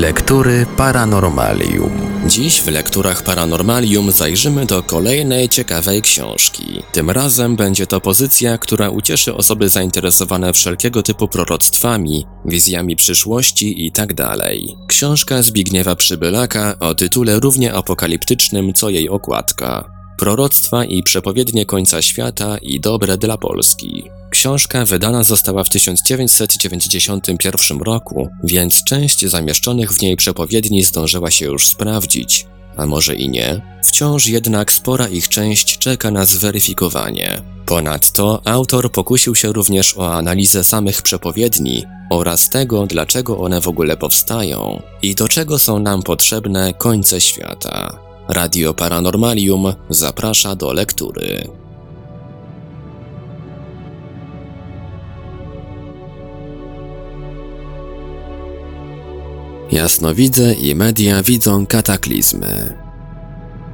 Lektury Paranormalium. Dziś w lekturach Paranormalium zajrzymy do kolejnej ciekawej książki. Tym razem będzie to pozycja, która ucieszy osoby zainteresowane wszelkiego typu proroctwami, wizjami przyszłości itd. Tak Książka Zbigniewa Przybylaka o tytule równie apokaliptycznym co jej okładka. Proroctwa i przepowiednie końca świata i dobre dla Polski. Książka wydana została w 1991 roku, więc część zamieszczonych w niej przepowiedni zdążyła się już sprawdzić, a może i nie. Wciąż jednak spora ich część czeka na zweryfikowanie. Ponadto autor pokusił się również o analizę samych przepowiedni oraz tego, dlaczego one w ogóle powstają i do czego są nam potrzebne końce świata. Radio Paranormalium zaprasza do lektury. Jasnowidze i media widzą kataklizmy.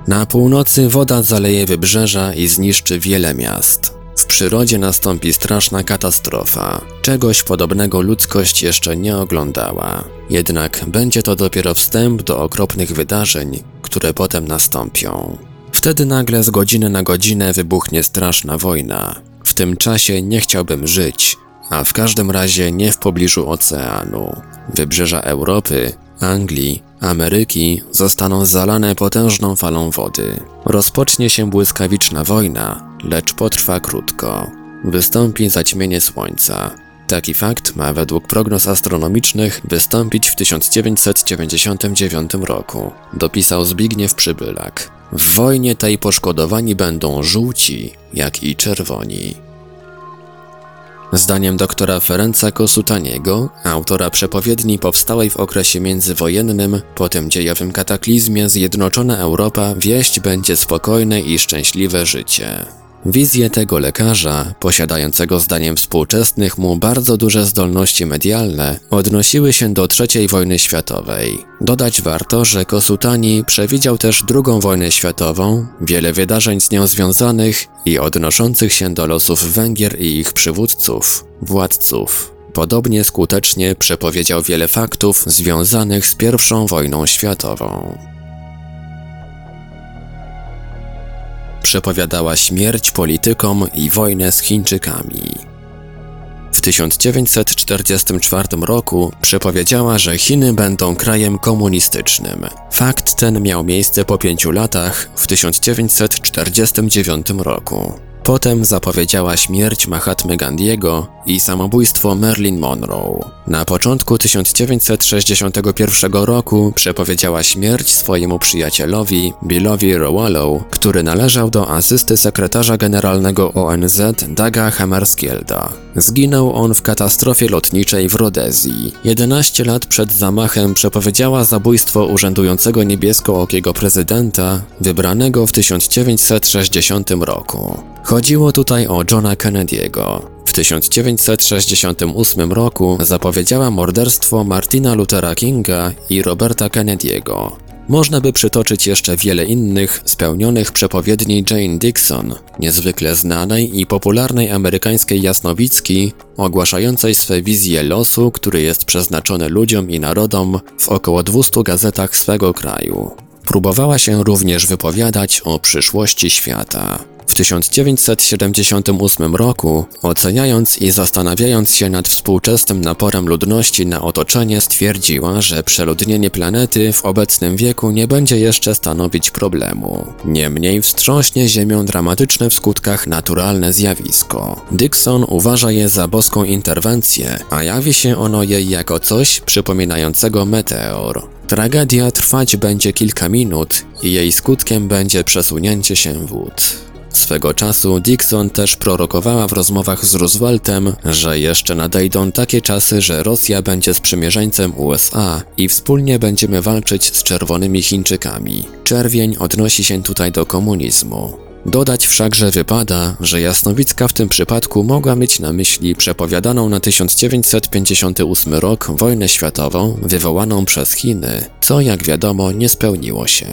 Na północy woda zaleje wybrzeża i zniszczy wiele miast. W przyrodzie nastąpi straszna katastrofa. Czegoś podobnego ludzkość jeszcze nie oglądała. Jednak będzie to dopiero wstęp do okropnych wydarzeń, które potem nastąpią. Wtedy nagle z godziny na godzinę wybuchnie straszna wojna. W tym czasie nie chciałbym żyć, a w każdym razie nie w pobliżu oceanu. Wybrzeża Europy, Anglii, Ameryki zostaną zalane potężną falą wody. Rozpocznie się błyskawiczna wojna, lecz potrwa krótko. Wystąpi zaćmienie słońca. Taki fakt ma według prognoz astronomicznych wystąpić w 1999 roku, dopisał Zbigniew Przybylak. W wojnie tej poszkodowani będą żółci, jak i czerwoni. Zdaniem doktora Ferenca Kosutaniego, autora przepowiedni powstałej w okresie międzywojennym, po tym dziejowym kataklizmie zjednoczona Europa wieść będzie spokojne i szczęśliwe życie. Wizje tego lekarza, posiadającego zdaniem współczesnych mu bardzo duże zdolności medialne, odnosiły się do III wojny światowej. Dodać warto, że Kosutani przewidział też II wojnę światową, wiele wydarzeń z nią związanych i odnoszących się do losów Węgier i ich przywódców, władców. Podobnie skutecznie przepowiedział wiele faktów związanych z I wojną światową. Przepowiadała śmierć politykom i wojnę z Chińczykami. W 1944 roku przepowiedziała, że Chiny będą krajem komunistycznym. Fakt ten miał miejsce po pięciu latach, w 1949 roku. Potem zapowiedziała śmierć Mahatmy Gandhiego i samobójstwo Marilyn Monroe. Na początku 1961 roku przepowiedziała śmierć swojemu przyjacielowi Billowi Rowallow, który należał do asysty sekretarza generalnego ONZ Daga Hammarskjölda. Zginął on w katastrofie lotniczej w Rodezji. 11 lat przed zamachem przepowiedziała zabójstwo urzędującego niebieskookiego prezydenta, wybranego w 1960 roku. Chodziło tutaj o Johna Kennedy'ego. W 1968 roku zapowiedziała morderstwo Martina Luthera Kinga i Roberta Kennedy'ego. Można by przytoczyć jeszcze wiele innych spełnionych przepowiedni Jane Dixon, niezwykle znanej i popularnej amerykańskiej jasnowicki, ogłaszającej swe wizje losu, który jest przeznaczony ludziom i narodom w około 200 gazetach swego kraju. Próbowała się również wypowiadać o przyszłości świata. W 1978 roku, oceniając i zastanawiając się nad współczesnym naporem ludności na otoczenie, stwierdziła, że przeludnienie planety w obecnym wieku nie będzie jeszcze stanowić problemu. Niemniej wstrząśnie Ziemią dramatyczne w skutkach naturalne zjawisko. Dixon uważa je za boską interwencję, a jawi się ono jej jako coś przypominającego meteor. Tragedia trwać będzie kilka minut i jej skutkiem będzie przesunięcie się wód. Swego czasu Dixon też prorokowała w rozmowach z Rooseveltem, że jeszcze nadejdą takie czasy, że Rosja będzie sprzymierzeńcem USA i wspólnie będziemy walczyć z czerwonymi Chińczykami. Czerwień odnosi się tutaj do komunizmu. Dodać wszakże wypada, że Jasnowicka w tym przypadku mogła mieć na myśli przepowiadaną na 1958 rok wojnę światową wywołaną przez Chiny, co jak wiadomo nie spełniło się.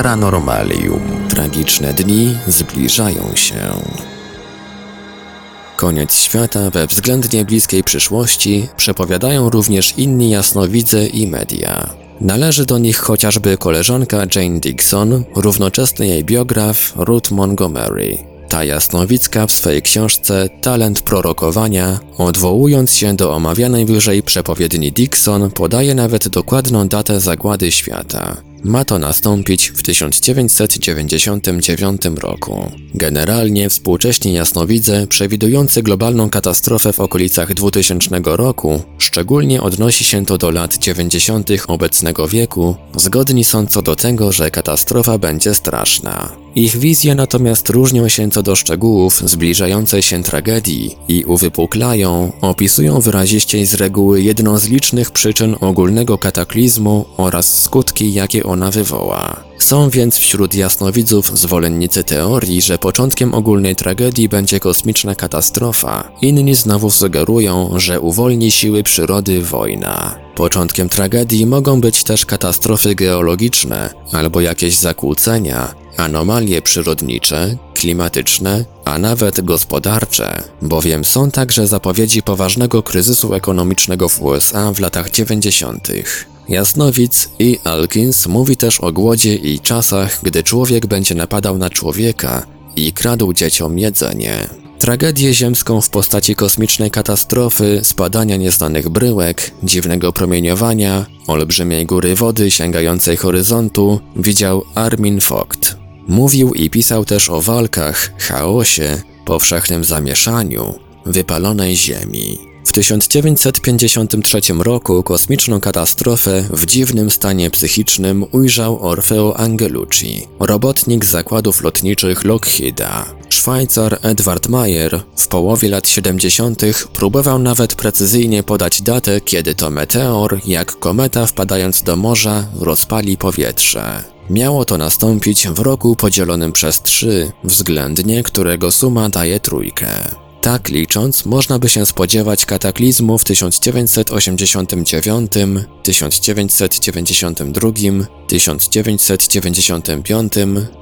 Paranormalium. Tragiczne dni zbliżają się. Koniec świata we względnie bliskiej przyszłości przepowiadają również inni jasnowidze i media. Należy do nich chociażby koleżanka Jane Dixon, równocześnie jej biograf Ruth Montgomery. Ta jasnowicka w swojej książce Talent prorokowania, odwołując się do omawianej wyżej przepowiedni Dixon, podaje nawet dokładną datę zagłady świata. Ma to nastąpić w 1999 roku. Generalnie współcześni jasnowidze przewidujący globalną katastrofę w okolicach 2000 roku, szczególnie odnosi się to do lat 90. obecnego wieku, zgodni są co do tego, że katastrofa będzie straszna. Ich wizje natomiast różnią się co do szczegółów zbliżającej się tragedii i uwypuklają, opisują wyraziście z reguły jedną z licznych przyczyn ogólnego kataklizmu oraz skutki, jakie ona wywoła. Są więc wśród jasnowidzów zwolennicy teorii, że początkiem ogólnej tragedii będzie kosmiczna katastrofa. Inni znowu sugerują, że uwolni siły przyrody wojna. Początkiem tragedii mogą być też katastrofy geologiczne albo jakieś zakłócenia, anomalie przyrodnicze, klimatyczne, a nawet gospodarcze, bowiem są także zapowiedzi poważnego kryzysu ekonomicznego w USA w latach 90. Jasnowic i Alkins mówi też o głodzie i czasach, gdy człowiek będzie napadał na człowieka i kradł dzieciom jedzenie. Tragedię ziemską w postaci kosmicznej katastrofy, spadania nieznanych bryłek, dziwnego promieniowania, olbrzymiej góry wody sięgającej horyzontu widział Armin Vogt. Mówił i pisał też o walkach, chaosie, powszechnym zamieszaniu, wypalonej ziemi. W 1953 roku kosmiczną katastrofę w dziwnym stanie psychicznym ujrzał Orfeo Angelucci, robotnik zakładów lotniczych Lockheeda. Szwajcar Edward Mayer w połowie lat 70. próbował nawet precyzyjnie podać datę, kiedy to meteor, jak kometa wpadając do morza, rozpali powietrze. Miało to nastąpić w roku podzielonym przez trzy, względnie którego suma daje trójkę. Tak licząc, można by się spodziewać kataklizmu w 1989, 1992, 1995,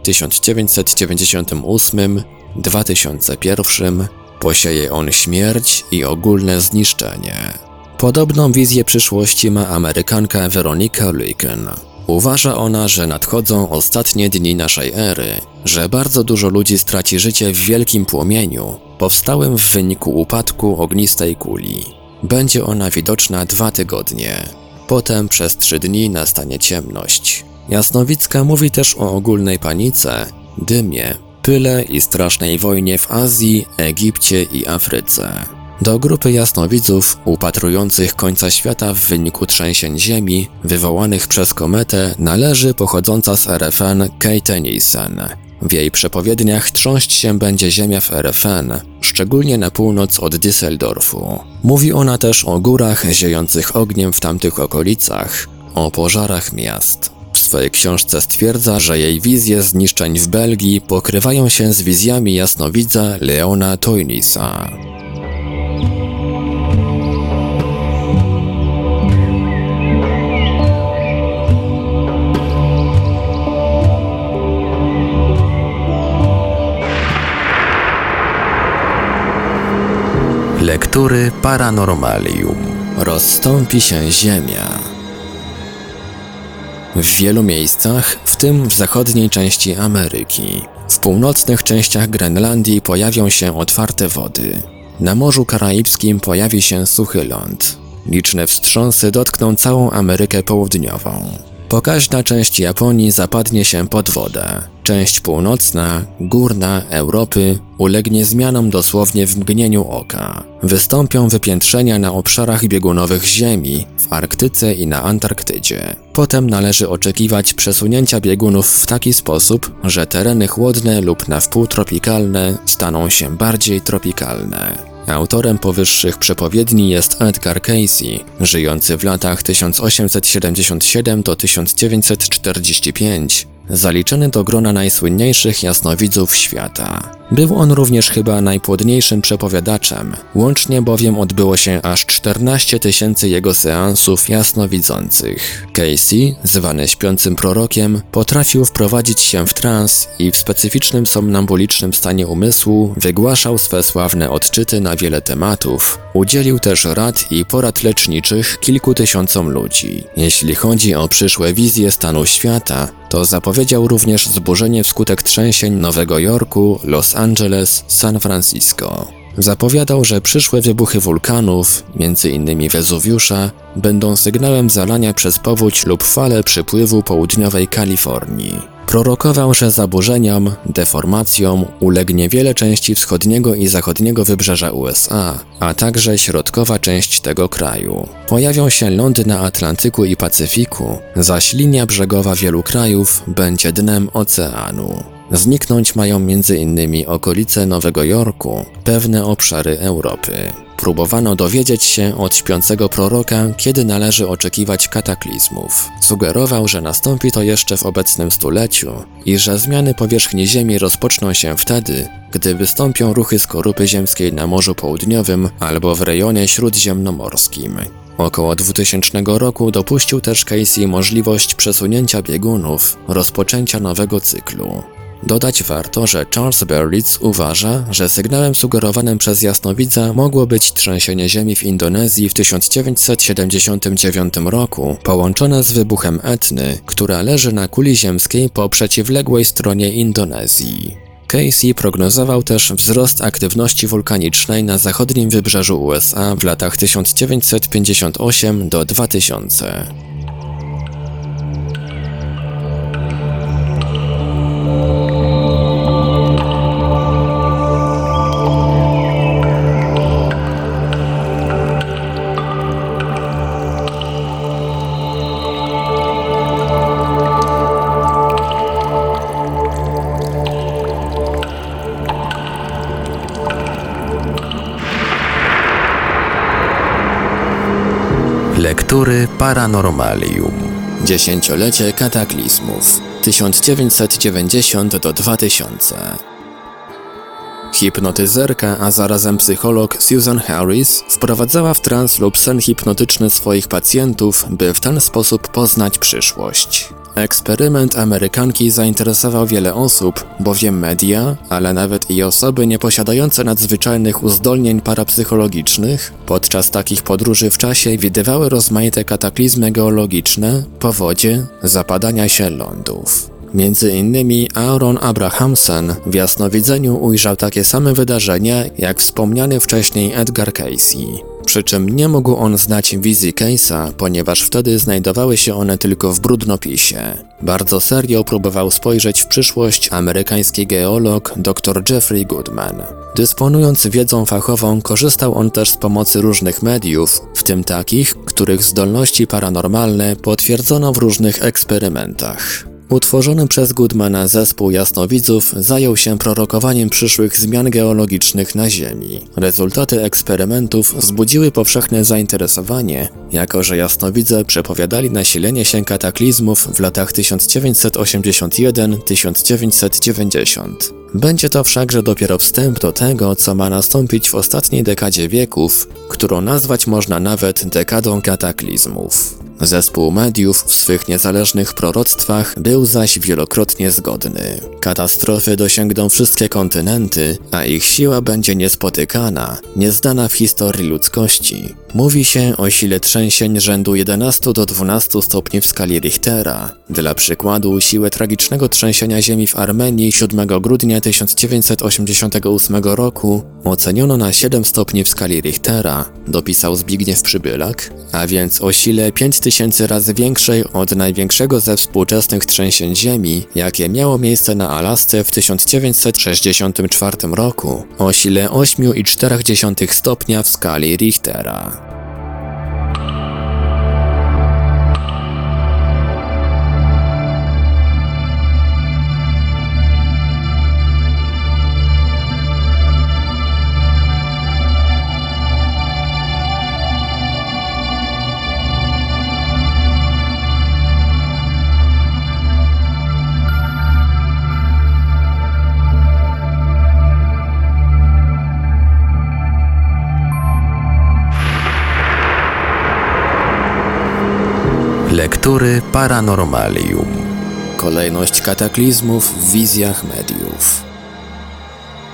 1998, 2001. Posieje on śmierć i ogólne zniszczenie. Podobną wizję przyszłości ma Amerykanka Veronica Lincoln. Uważa ona, że nadchodzą ostatnie dni naszej ery, że bardzo dużo ludzi straci życie w wielkim płomieniu, powstałym w wyniku upadku ognistej kuli. Będzie ona widoczna dwa tygodnie. Potem przez trzy dni nastanie ciemność. Jasnowicka mówi też o ogólnej panice, dymie, pyle i strasznej wojnie w Azji, Egipcie i Afryce. Do grupy jasnowidzów upatrujących końca świata w wyniku trzęsień ziemi wywołanych przez kometę należy pochodząca z RFN Kate Tennyson. W jej przepowiedniach trząść się będzie ziemia w RFN, szczególnie na północ od Düsseldorfu. Mówi ona też o górach ziejących ogniem w tamtych okolicach, o pożarach miast. W swojej książce stwierdza, że jej wizje zniszczeń w Belgii pokrywają się z wizjami jasnowidza Leona Toynisa. Lektury Paranormalium. Rozstąpi się ziemia. W wielu miejscach, w tym w zachodniej części Ameryki, w północnych częściach Grenlandii pojawią się otwarte wody. Na Morzu Karaibskim pojawi się suchy ląd. Liczne wstrząsy dotkną całą Amerykę Południową. Pokaźna część Japonii zapadnie się pod wodę. Część północna, górna Europy ulegnie zmianom dosłownie w mgnieniu oka. Wystąpią wypiętrzenia na obszarach biegunowych Ziemi, w Arktyce i na Antarktydzie. Potem należy oczekiwać przesunięcia biegunów w taki sposób, że tereny chłodne lub na wpół tropikalne staną się bardziej tropikalne. Autorem powyższych przepowiedni jest Edgar Casey, żyjący w latach 1877 do 1945, zaliczony do grona najsłynniejszych jasnowidzów świata. Był on również chyba najpłodniejszym przepowiadaczem, łącznie bowiem odbyło się aż 14 tysięcy jego seansów jasnowidzących. Casey, zwany śpiącym prorokiem, potrafił wprowadzić się w trans i w specyficznym somnambulicznym stanie umysłu wygłaszał swe sławne odczyty na wiele tematów. Udzielił też rad i porad leczniczych kilku tysiącom ludzi. Jeśli chodzi o przyszłe wizje stanu świata, to zapowiedział również zburzenie wskutek trzęsień Nowego Jorku, Los Angeles, San Francisco. Zapowiadał, że przyszłe wybuchy wulkanów, m.in. Wezuwiusza, będą sygnałem zalania przez powódź lub falę przypływu południowej Kalifornii. Prorokował, że zaburzeniom, deformacjom ulegnie wiele części wschodniego i zachodniego wybrzeża USA, a także środkowa część tego kraju. Pojawią się lądy na Atlantyku i Pacyfiku, zaś linia brzegowa wielu krajów będzie dnem oceanu. Zniknąć mają m.in. okolice Nowego Jorku, pewne obszary Europy. Próbowano dowiedzieć się od śpiącego proroka, kiedy należy oczekiwać kataklizmów. Sugerował, że nastąpi to jeszcze w obecnym stuleciu i że zmiany powierzchni Ziemi rozpoczną się wtedy, gdy wystąpią ruchy skorupy ziemskiej na Morzu Południowym albo w rejonie śródziemnomorskim. Około 2000 roku dopuścił też Casey możliwość przesunięcia biegunów, rozpoczęcia nowego cyklu. Dodać warto, że Charles Berlitz uważa, że sygnałem sugerowanym przez jasnowidza mogło być trzęsienie ziemi w Indonezji w 1979 roku, połączone z wybuchem Etny, która leży na kuli ziemskiej po przeciwległej stronie Indonezji. Casey prognozował też wzrost aktywności wulkanicznej na zachodnim wybrzeżu USA w latach 1958 do 2000. Lektury Paranormalium. Dziesięciolecie kataklizmów 1990 do 2000 Hipnotyzerka, a zarazem psycholog Susan Harris wprowadzała w trans lub sen hipnotyczny swoich pacjentów, by w ten sposób poznać przyszłość. Eksperyment Amerykanki zainteresował wiele osób, bowiem media, ale nawet i osoby nieposiadające nadzwyczajnych uzdolnień parapsychologicznych, podczas takich podróży w czasie widywały rozmaite kataklizmy geologiczne, powodzie, zapadania się lądów. Między innymi Aaron Abrahamsen w jasnowidzeniu ujrzał takie same wydarzenia jak wspomniany wcześniej Edgar Casey. Przy czym nie mógł on znać wizji Case'a, ponieważ wtedy znajdowały się one tylko w brudnopisie. Bardzo serio próbował spojrzeć w przyszłość amerykański geolog dr Jeffrey Goodman. Dysponując wiedzą fachową, korzystał on też z pomocy różnych mediów, w tym takich, których zdolności paranormalne potwierdzono w różnych eksperymentach. Utworzony przez Goodmana zespół jasnowidzów zajął się prorokowaniem przyszłych zmian geologicznych na Ziemi. Rezultaty eksperymentów wzbudziły powszechne zainteresowanie, jako że jasnowidze przepowiadali nasilenie się kataklizmów w latach 1981-1990. Będzie to wszakże dopiero wstęp do tego, co ma nastąpić w ostatniej dekadzie wieków, którą nazwać można nawet dekadą kataklizmów. Zespół mediów w swych niezależnych proroctwach był zaś wielokrotnie zgodny. Katastrofy dosięgną wszystkie kontynenty, a ich siła będzie niespotykana, nieznana w historii ludzkości. Mówi się o sile trzęsień rzędu 11 do 12 stopni w skali Richtera. Dla przykładu siłę tragicznego trzęsienia ziemi w Armenii 7 grudnia 1988 roku oceniono na 7 stopni w skali Richtera, dopisał Zbigniew Przybylak, a więc o sile 5000 razy większej od największego ze współczesnych trzęsień ziemi, jakie miało miejsce na Alasce w 1964 roku, o sile 8,4 stopnia w skali Richtera. Lektury Paranormalium. Kolejność kataklizmów w wizjach mediów.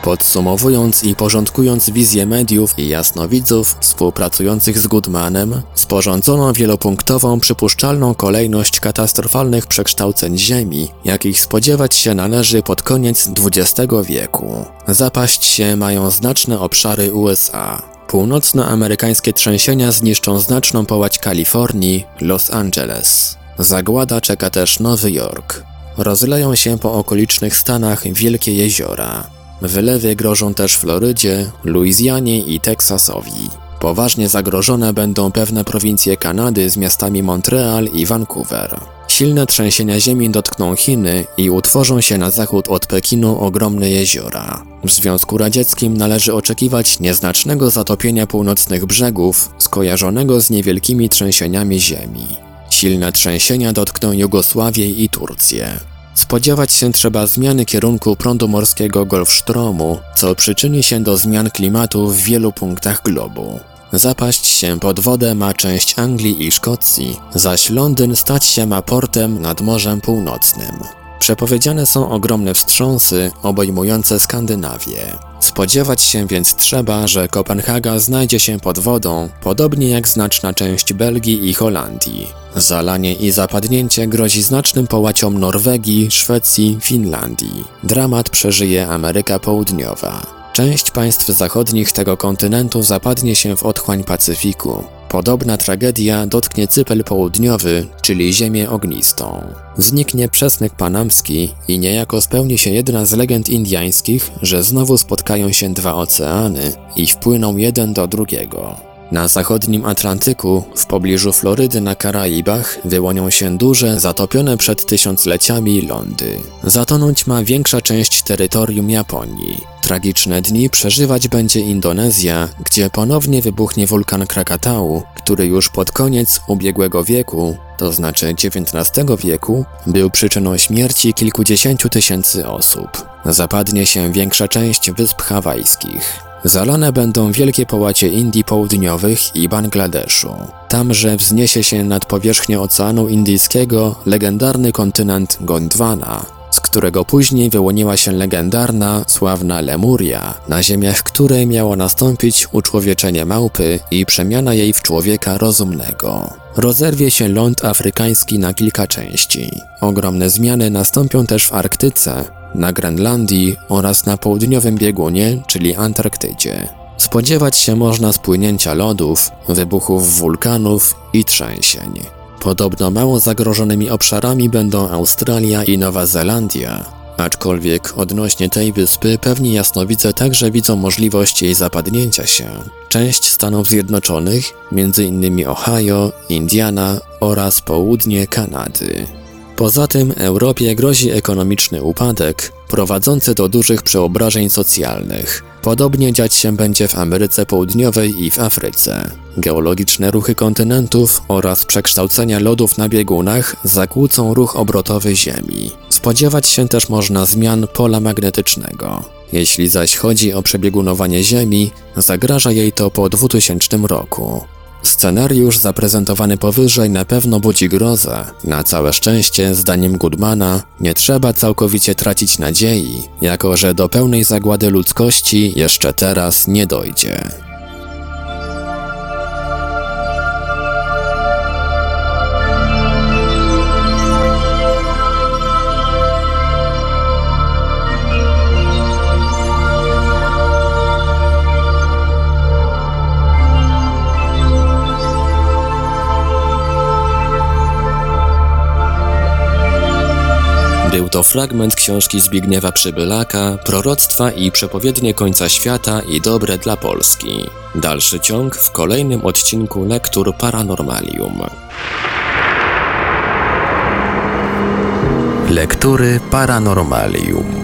Podsumowując i porządkując wizję mediów i jasnowidzów współpracujących z Goodmanem, sporządzono wielopunktową przypuszczalną kolejność katastrofalnych przekształceń Ziemi, jakich spodziewać się należy pod koniec XX wieku. Zapaść się mają znaczne obszary USA. Północnoamerykańskie trzęsienia zniszczą znaczną połać Kalifornii, Los Angeles. Zagłada czeka też Nowy Jork. Rozleją się po okolicznych stanach wielkie jeziora. Wylewy grożą też Florydzie, Luizjanie i Teksasowi. Poważnie zagrożone będą pewne prowincje Kanady z miastami Montreal i Vancouver. Silne trzęsienia ziemi dotkną Chiny i utworzą się na zachód od Pekinu ogromne jeziora. W Związku Radzieckim należy oczekiwać nieznacznego zatopienia północnych brzegów, skojarzonego z niewielkimi trzęsieniami ziemi. Silne trzęsienia dotkną Jugosławię i Turcję. Spodziewać się trzeba zmiany kierunku prądu morskiego Golfstromu, co przyczyni się do zmian klimatu w wielu punktach globu. Zapaść się pod wodę ma część Anglii i Szkocji, zaś Londyn stać się ma portem nad Morzem Północnym. Przepowiedziane są ogromne wstrząsy obejmujące Skandynawię. Spodziewać się więc trzeba, że Kopenhaga znajdzie się pod wodą, podobnie jak znaczna część Belgii i Holandii. Zalanie i zapadnięcie grozi znacznym połaciom Norwegii, Szwecji, Finlandii. Dramat przeżyje Ameryka Południowa. Część państw zachodnich tego kontynentu zapadnie się w otchłań Pacyfiku. Podobna tragedia dotknie Cypel Południowy, czyli Ziemię Ognistą. Zniknie przesmyk panamski i niejako spełni się jedna z legend indiańskich, że znowu spotkają się dwa oceany i wpłyną jeden do drugiego. Na zachodnim Atlantyku, w pobliżu Florydy na Karaibach, wyłonią się duże, zatopione przed tysiącleciami lądy. Zatonąć ma większa część terytorium Japonii. Tragiczne dni przeżywać będzie Indonezja, gdzie ponownie wybuchnie wulkan Krakatau, który już pod koniec ubiegłego wieku, to znaczy XIX wieku, był przyczyną śmierci kilkudziesięciu tysięcy osób. Zapadnie się większa część wysp hawajskich. Zalane będą wielkie połacie Indii Południowych i Bangladeszu. Tamże wzniesie się nad powierzchnię Oceanu Indyjskiego legendarny kontynent Gondwana, z którego później wyłoniła się legendarna, sławna Lemuria, na ziemiach której miało nastąpić uczłowieczenie małpy i przemiana jej w człowieka rozumnego. Rozerwie się ląd afrykański na kilka części. Ogromne zmiany nastąpią też w Arktyce, na Grenlandii oraz na południowym biegunie, czyli Antarktydzie. Spodziewać się można spłynięcia lodów, wybuchów wulkanów i trzęsień. Podobno mało zagrożonymi obszarami będą Australia i Nowa Zelandia, aczkolwiek odnośnie tej wyspy pewni jasnowice także widzą możliwość jej zapadnięcia się. Część Stanów Zjednoczonych, m.in. Ohio, Indiana oraz południe Kanady. Poza tym Europie grozi ekonomiczny upadek, prowadzący do dużych przeobrażeń socjalnych. Podobnie dziać się będzie w Ameryce Południowej i w Afryce. Geologiczne ruchy kontynentów oraz przekształcenia lodów na biegunach zakłócą ruch obrotowy Ziemi. Spodziewać się też można zmian pola magnetycznego. Jeśli zaś chodzi o przebiegunowanie Ziemi, zagraża jej to po 2000 roku. Scenariusz zaprezentowany powyżej na pewno budzi grozę. Na całe szczęście, zdaniem Goodmana, nie trzeba całkowicie tracić nadziei, jako że do pełnej zagłady ludzkości jeszcze teraz nie dojdzie. Był to fragment książki Zbigniewa Przybylaka, Proroctwa i przepowiednie końca świata i dobre dla Polski. Dalszy ciąg w kolejnym odcinku Lektur Paranormalium. Lektury Paranormalium.